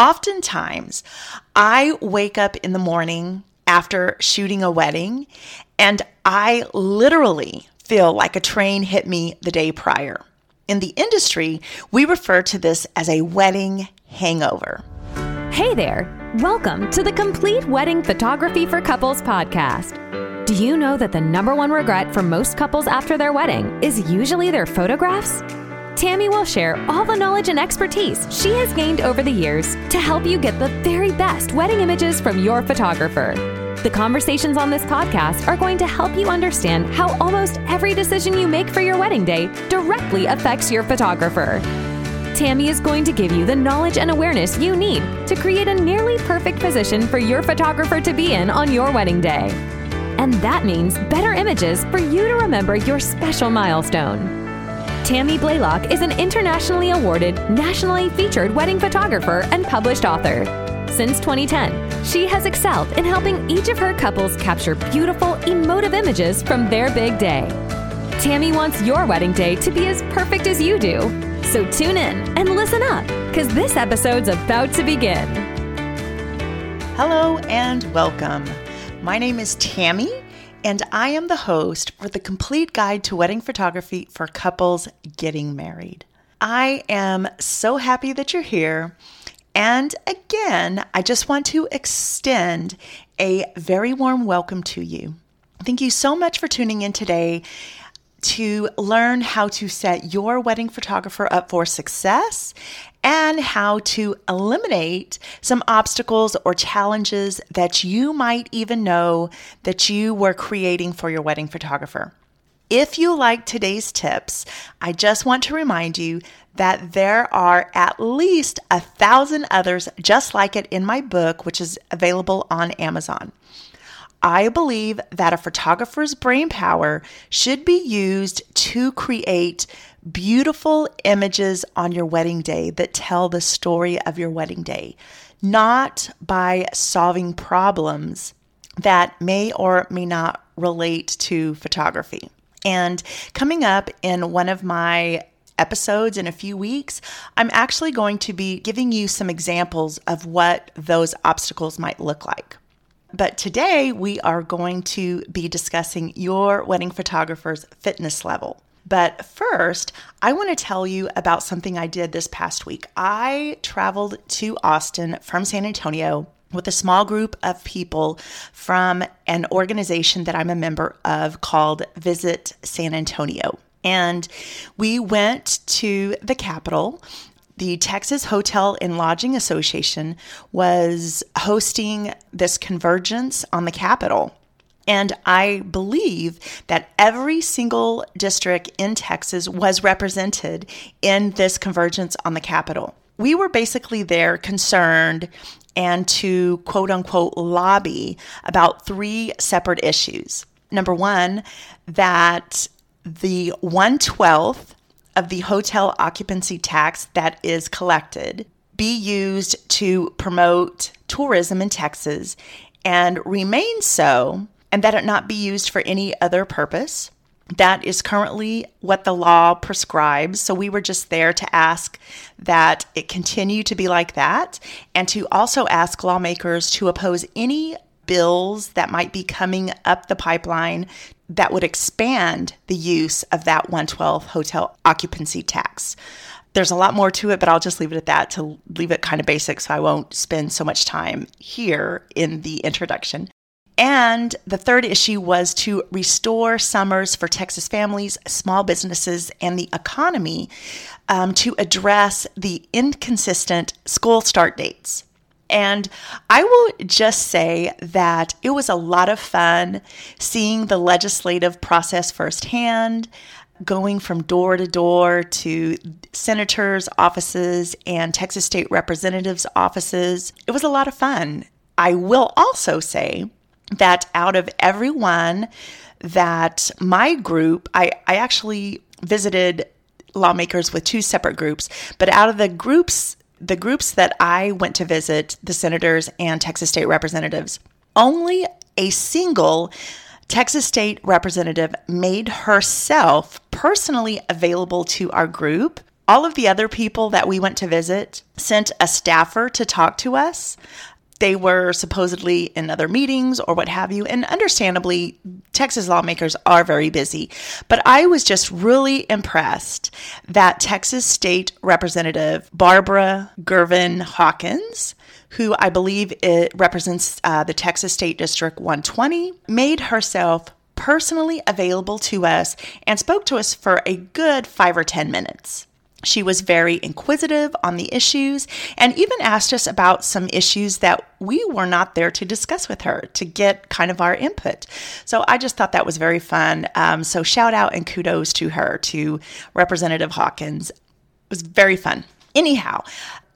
Oftentimes, I wake up in the morning after shooting a wedding and I literally feel like a train hit me the day prior. In the industry, we refer to this as a wedding hangover. Hey there! Welcome to the Complete Wedding Photography for Couples podcast. Do you know that the number one regret for most couples after their wedding is usually their photographs? Tammy will share all the knowledge and expertise she has gained over the years to help you get the very best wedding images from your photographer. The conversations on this podcast are going to help you understand how almost every decision you make for your wedding day directly affects your photographer. Tammy is going to give you the knowledge and awareness you need to create a nearly perfect position for your photographer to be in on your wedding day. And that means better images for you to remember your special milestone. Tammy Blaylock is an internationally awarded, nationally featured wedding photographer and published author. Since 2010, she has excelled in helping each of her couples capture beautiful, emotive images from their big day. Tammy wants your wedding day to be as perfect as you do. So tune in and listen up, because this episode's about to begin. Hello and welcome. My name is Tammy and I am the host for the complete guide to wedding photography for couples getting married. I am so happy that you're here. And again, I just want to extend a very warm welcome to you. Thank you so much for tuning in today to learn how to set your wedding photographer up for success and how to eliminate some obstacles or challenges that you might even know that you were creating for your wedding photographer. If you like today's tips, I just want to remind you that there are at least a thousand others just like it in my book, which is available on Amazon. I believe that a photographer's brain power should be used to create beautiful images on your wedding day that tell the story of your wedding day, not by solving problems that may or may not relate to photography. And coming up in one of my episodes in a few weeks, I'm actually going to be giving you some examples of what those obstacles might look like. But today we are going to be discussing your wedding photographer's fitness level. But first, I want to tell you about something I did this past week. I traveled to Austin from San Antonio with a small group of people from an organization that I'm a member of called Visit San Antonio. And we went to the Capitol the Texas Hotel and Lodging Association was hosting this convergence on the Capitol. And I believe that every single district in Texas was represented in this convergence on the Capitol. We were basically there concerned and to quote unquote lobby about three separate issues. Number one, that the 112th of the hotel occupancy tax that is collected be used to promote tourism in Texas and remain so, and that it not be used for any other purpose. That is currently what the law prescribes. So we were just there to ask that it continue to be like that and to also ask lawmakers to oppose any bills that might be coming up the pipeline that would expand the use of that 112 hotel occupancy tax. There's a lot more to it, but I'll just leave it at that to leave it kind of basic so I won't spend so much time here in the introduction. And the third issue was to restore summers for Texas families, small businesses, and the economy um, to address the inconsistent school start dates. And I will just say that it was a lot of fun seeing the legislative process firsthand, going from door to door to senators' offices and Texas state representatives' offices. It was a lot of fun. I will also say that out of everyone that my group, I, I actually visited lawmakers with two separate groups, but out of the groups the groups that I went to visit, the senators and Texas state representatives, only a single Texas state representative made herself personally available to our group all of the other people that we went to visit sent a staffer to talk to us. They were supposedly in other meetings or what have you. And understandably, Texas lawmakers are very busy. But I was just really impressed that Texas State Representative Barbara Gervin Hawkins, who I believe it represents uh, the Texas State District 120, made herself personally available to us and spoke to us for a good five or 10 minutes. She was very inquisitive on the issues and even asked us about some issues that we were not there to discuss with her to get kind of our input. So I just thought that was very fun. Um, so shout out and kudos to her, to Representative Hawkins. It was very fun. Anyhow,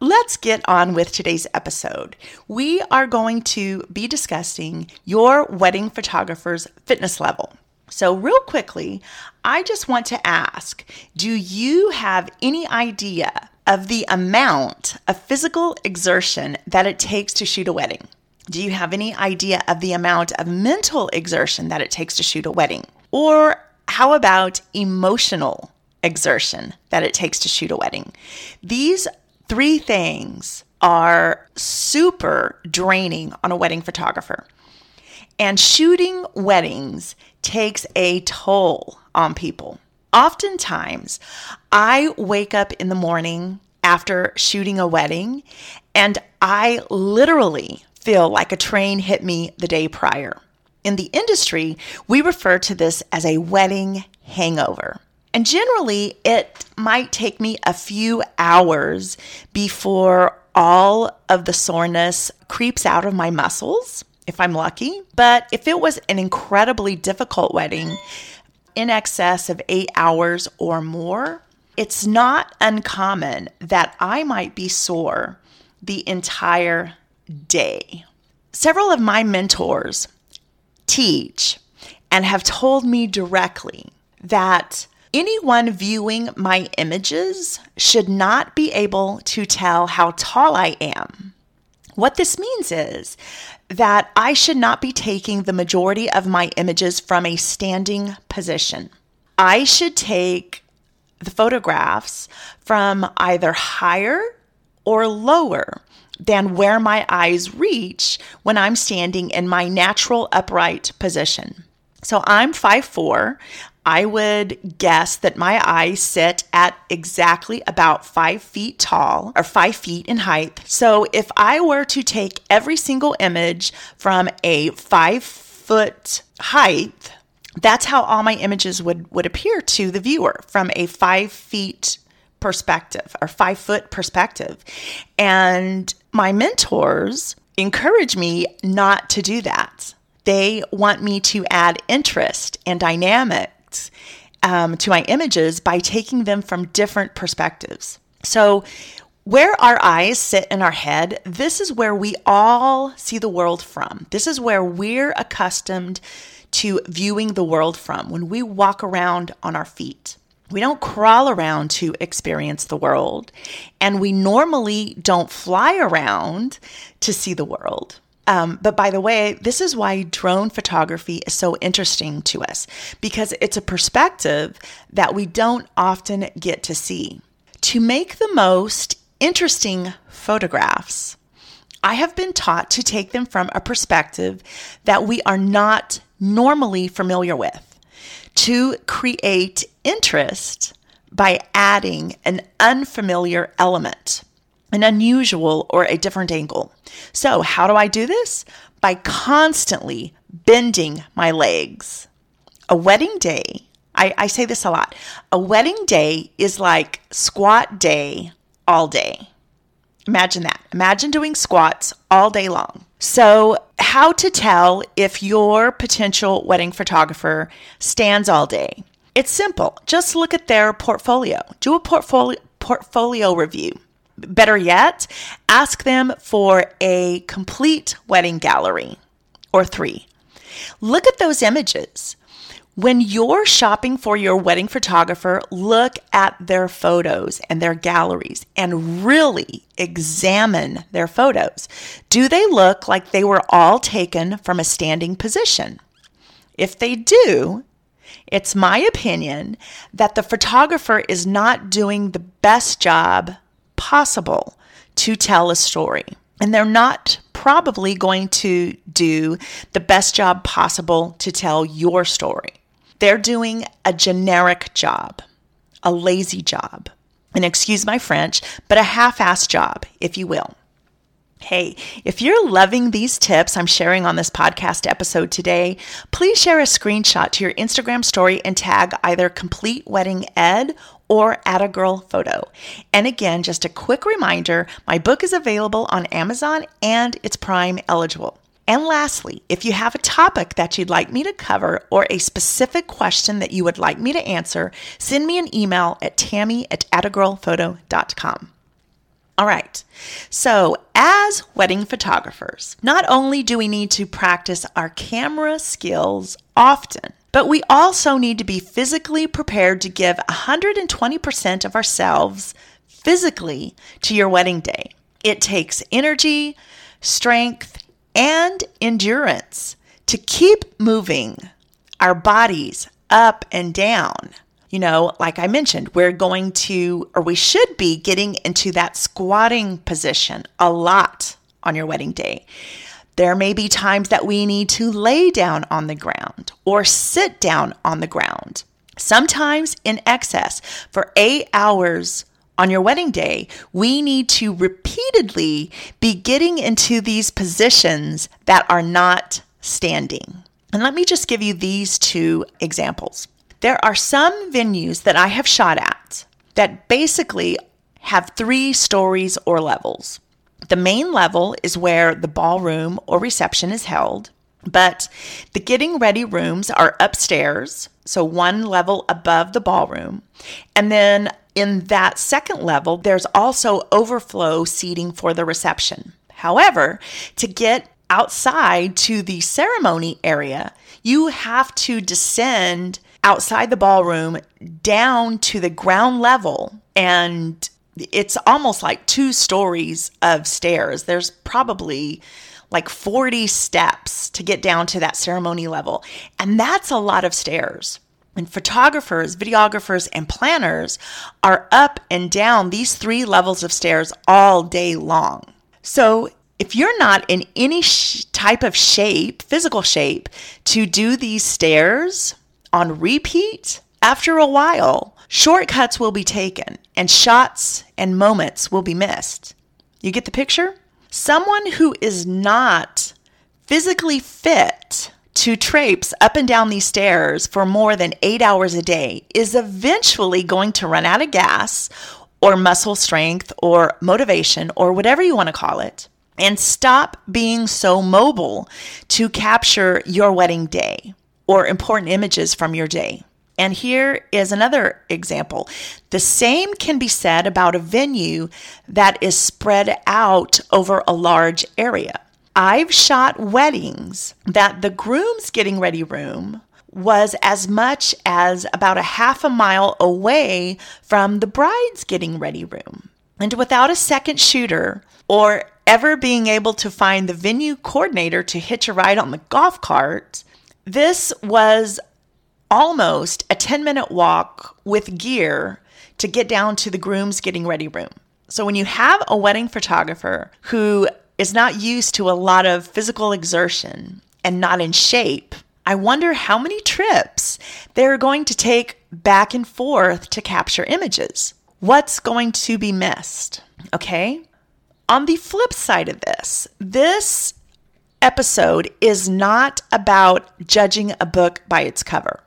let's get on with today's episode. We are going to be discussing your wedding photographer's fitness level. So, real quickly, I just want to ask do you have any idea of the amount of physical exertion that it takes to shoot a wedding? Do you have any idea of the amount of mental exertion that it takes to shoot a wedding? Or how about emotional exertion that it takes to shoot a wedding? These three things are super draining on a wedding photographer. And shooting weddings takes a toll on people. Oftentimes, I wake up in the morning after shooting a wedding and I literally feel like a train hit me the day prior. In the industry, we refer to this as a wedding hangover. And generally, it might take me a few hours before all of the soreness creeps out of my muscles if I'm lucky. But if it was an incredibly difficult wedding, in excess of eight hours or more, it's not uncommon that I might be sore the entire day. Several of my mentors teach and have told me directly that anyone viewing my images should not be able to tell how tall I am. What this means is that I should not be taking the majority of my images from a standing position. I should take the photographs from either higher or lower than where my eyes reach when I'm standing in my natural upright position. So I'm 5'4. I would guess that my eyes sit at exactly about five feet tall or five feet in height. So if I were to take every single image from a five foot height, that's how all my images would, would appear to the viewer from a five feet perspective or five foot perspective. And my mentors encourage me not to do that. They want me to add interest and dynamic um, to my images by taking them from different perspectives. So, where our eyes sit in our head, this is where we all see the world from. This is where we're accustomed to viewing the world from when we walk around on our feet. We don't crawl around to experience the world, and we normally don't fly around to see the world. Um, but by the way, this is why drone photography is so interesting to us because it's a perspective that we don't often get to see. To make the most interesting photographs, I have been taught to take them from a perspective that we are not normally familiar with, to create interest by adding an unfamiliar element an unusual or a different angle. So, how do I do this? By constantly bending my legs. A wedding day, I, I say this a lot, a wedding day is like squat day all day. Imagine that. Imagine doing squats all day long. So, how to tell if your potential wedding photographer stands all day? It's simple. Just look at their portfolio. Do a portfolio portfolio review. Better yet, ask them for a complete wedding gallery or three. Look at those images. When you're shopping for your wedding photographer, look at their photos and their galleries and really examine their photos. Do they look like they were all taken from a standing position? If they do, it's my opinion that the photographer is not doing the best job possible to tell a story. And they're not probably going to do the best job possible to tell your story. They're doing a generic job, a lazy job, and excuse my French, but a half assed job, if you will. Hey, if you're loving these tips I'm sharing on this podcast episode today, please share a screenshot to your Instagram story and tag either Complete Wedding Ed or Atta Girl Photo. And again, just a quick reminder my book is available on Amazon and it's Prime eligible. And lastly, if you have a topic that you'd like me to cover or a specific question that you would like me to answer, send me an email at tammy at attagirlphoto.com. All right. So, as wedding photographers, not only do we need to practice our camera skills often, but we also need to be physically prepared to give 120% of ourselves physically to your wedding day. It takes energy, strength, and endurance to keep moving our bodies up and down you know, like I mentioned, we're going to, or we should be getting into that squatting position a lot on your wedding day. There may be times that we need to lay down on the ground or sit down on the ground, sometimes in excess. For eight hours on your wedding day, we need to repeatedly be getting into these positions that are not standing. And let me just give you these two examples. There are some venues that I have shot at that basically have three stories or levels. The main level is where the ballroom or reception is held, but the getting ready rooms are upstairs, so one level above the ballroom. And then in that second level, there's also overflow seating for the reception. However, to get outside to the ceremony area, you have to descend outside the ballroom down to the ground level and it's almost like two stories of stairs. There's probably like 40 steps to get down to that ceremony level. And that's a lot of stairs. And photographers, videographers, and planners are up and down these three levels of stairs all day long. So if you're not in any sh- type of shape, physical shape, to do these stairs, on repeat, after a while, shortcuts will be taken and shots and moments will be missed. You get the picture? Someone who is not physically fit to traipse up and down these stairs for more than eight hours a day is eventually going to run out of gas or muscle strength or motivation or whatever you want to call it and stop being so mobile to capture your wedding day or important images from your day. And here is another example. The same can be said about a venue that is spread out over a large area. I've shot weddings that the groom's getting ready room was as much as about a half a mile away from the bride's getting ready room. And without a second shooter or ever being able to find the venue coordinator to hitch a ride on the golf cart, this was almost a 10 minute walk with gear to get down to the groom's getting ready room. So when you have a wedding photographer who is not used to a lot of physical exertion and not in shape, I wonder how many trips they're going to take back and forth to capture images. What's going to be missed? Okay. On the flip side of this, this episode is not about judging a book by its cover.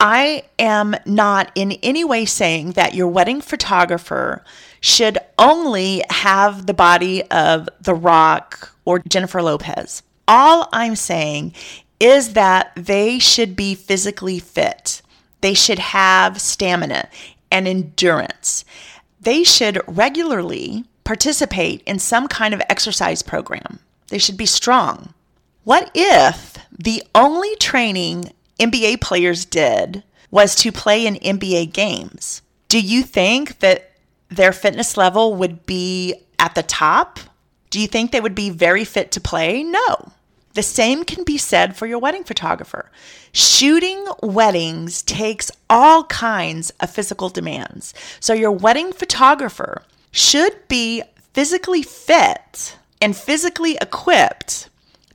I am not in any way saying that your wedding photographer should only have the body of The Rock or Jennifer Lopez. All I'm saying is that they should be physically fit. They should have stamina and endurance. They should regularly participate in some kind of exercise program. They should be strong. What if the only training NBA players did was to play in NBA games? Do you think that their fitness level would be at the top? Do you think they would be very fit to play? No. The same can be said for your wedding photographer. Shooting weddings takes all kinds of physical demands. So, your wedding photographer should be physically fit and physically equipped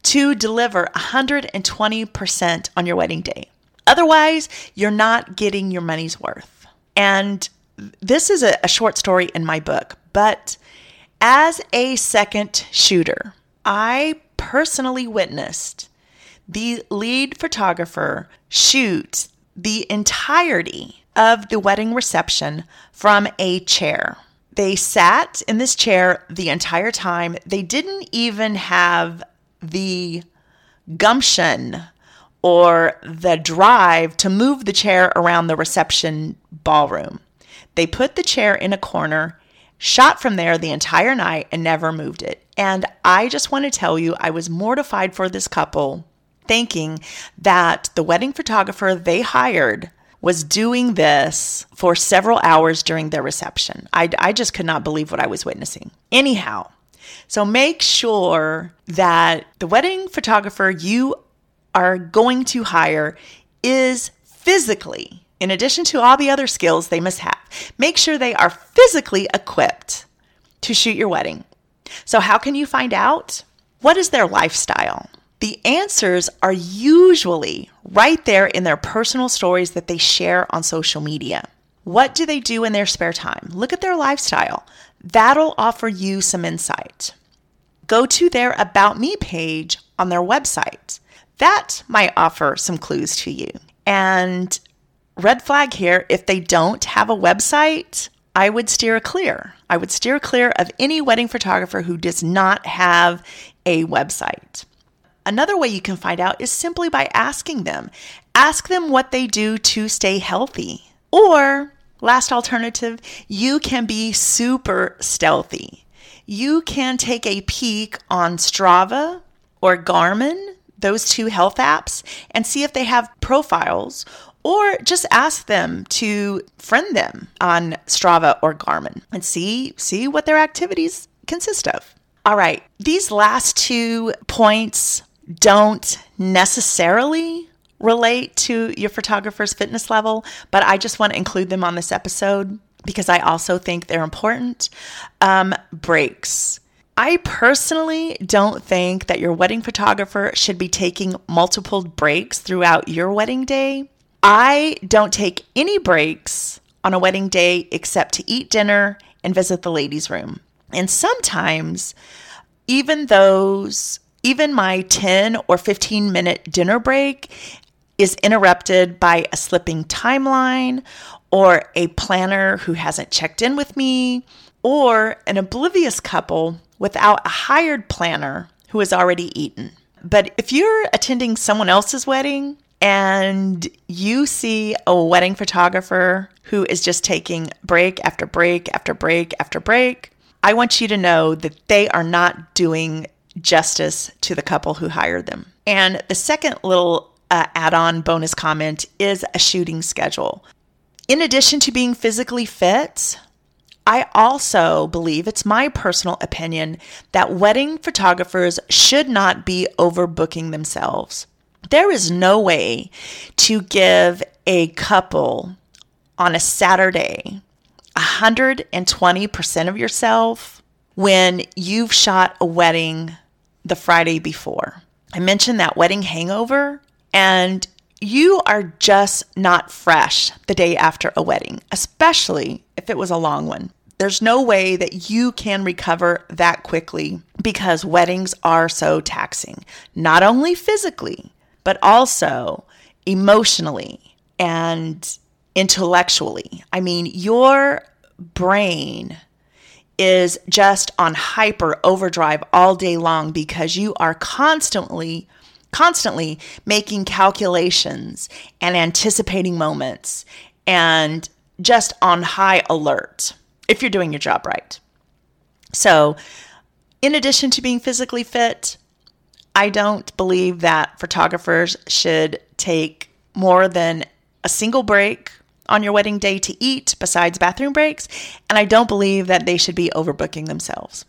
to deliver 120% on your wedding day. Otherwise, you're not getting your money's worth. And this is a, a short story in my book, but as a second shooter, I personally witnessed the lead photographer shoot the entirety of the wedding reception from a chair. They sat in this chair the entire time. They didn't even have the gumption or the drive to move the chair around the reception ballroom. They put the chair in a corner, shot from there the entire night, and never moved it. And I just want to tell you, I was mortified for this couple, thinking that the wedding photographer they hired was doing this for several hours during their reception. I, I just could not believe what I was witnessing. Anyhow, so make sure that the wedding photographer you are going to hire is physically, in addition to all the other skills they must have, make sure they are physically equipped to shoot your wedding. So, how can you find out? What is their lifestyle? The answers are usually right there in their personal stories that they share on social media. What do they do in their spare time? Look at their lifestyle. That'll offer you some insight. Go to their About Me page on their website. That might offer some clues to you. And red flag here if they don't have a website, I would steer clear. I would steer clear of any wedding photographer who does not have a website. Another way you can find out is simply by asking them. Ask them what they do to stay healthy. Or, last alternative, you can be super stealthy. You can take a peek on Strava or Garmin, those two health apps, and see if they have profiles or just ask them to friend them on Strava or Garmin and see see what their activities consist of. All right, these last two points don't necessarily relate to your photographer's fitness level, but I just want to include them on this episode because I also think they're important. Um, breaks. I personally don't think that your wedding photographer should be taking multiple breaks throughout your wedding day. I don't take any breaks on a wedding day except to eat dinner and visit the ladies' room. And sometimes, even those, even my 10 or 15 minute dinner break is interrupted by a slipping timeline or a planner who hasn't checked in with me or an oblivious couple without a hired planner who has already eaten. But if you're attending someone else's wedding and you see a wedding photographer who is just taking break after break after break after break, I want you to know that they are not doing justice to the couple who hired them. And the second little uh, add on bonus comment is a shooting schedule. In addition to being physically fit, I also believe it's my personal opinion that wedding photographers should not be overbooking themselves. There is no way to give a couple on a Saturday 120% of yourself when you've shot a wedding the Friday before. I mentioned that wedding hangover, and you are just not fresh the day after a wedding, especially if it was a long one. There's no way that you can recover that quickly because weddings are so taxing, not only physically, but also emotionally and intellectually. I mean, your brain is just on hyper overdrive all day long because you are constantly constantly making calculations and anticipating moments and just on high alert if you're doing your job right. So, in addition to being physically fit, I don't believe that photographers should take more than a single break on your wedding day to eat besides bathroom breaks, and I don't believe that they should be overbooking themselves.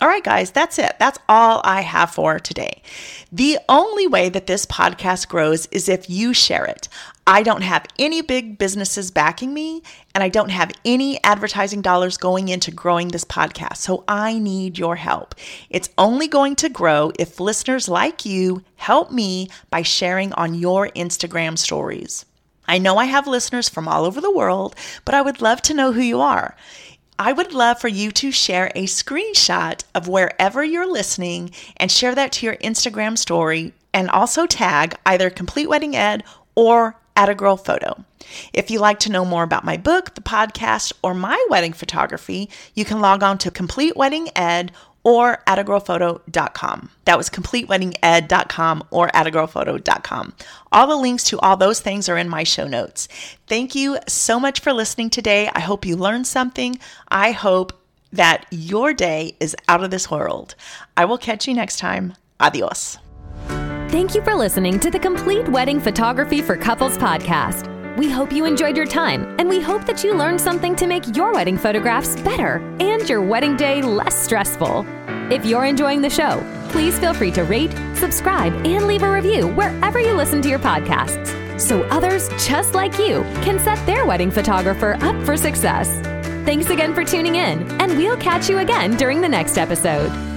All right, guys, that's it. That's all I have for today. The only way that this podcast grows is if you share it. I don't have any big businesses backing me, and I don't have any advertising dollars going into growing this podcast. So I need your help. It's only going to grow if listeners like you help me by sharing on your Instagram stories. I know I have listeners from all over the world, but I would love to know who you are. I would love for you to share a screenshot of wherever you're listening and share that to your Instagram story and also tag either Complete Wedding Ed or Atta Girl Photo. If you'd like to know more about my book, the podcast, or my wedding photography, you can log on to Complete Wedding Ed or attagirlphoto.com. That was completeweddinged.com or attagirlphoto.com. All the links to all those things are in my show notes. Thank you so much for listening today. I hope you learned something. I hope that your day is out of this world. I will catch you next time. Adios. Thank you for listening to the Complete Wedding Photography for Couples podcast. We hope you enjoyed your time, and we hope that you learned something to make your wedding photographs better and your wedding day less stressful. If you're enjoying the show, please feel free to rate, subscribe, and leave a review wherever you listen to your podcasts so others just like you can set their wedding photographer up for success. Thanks again for tuning in, and we'll catch you again during the next episode.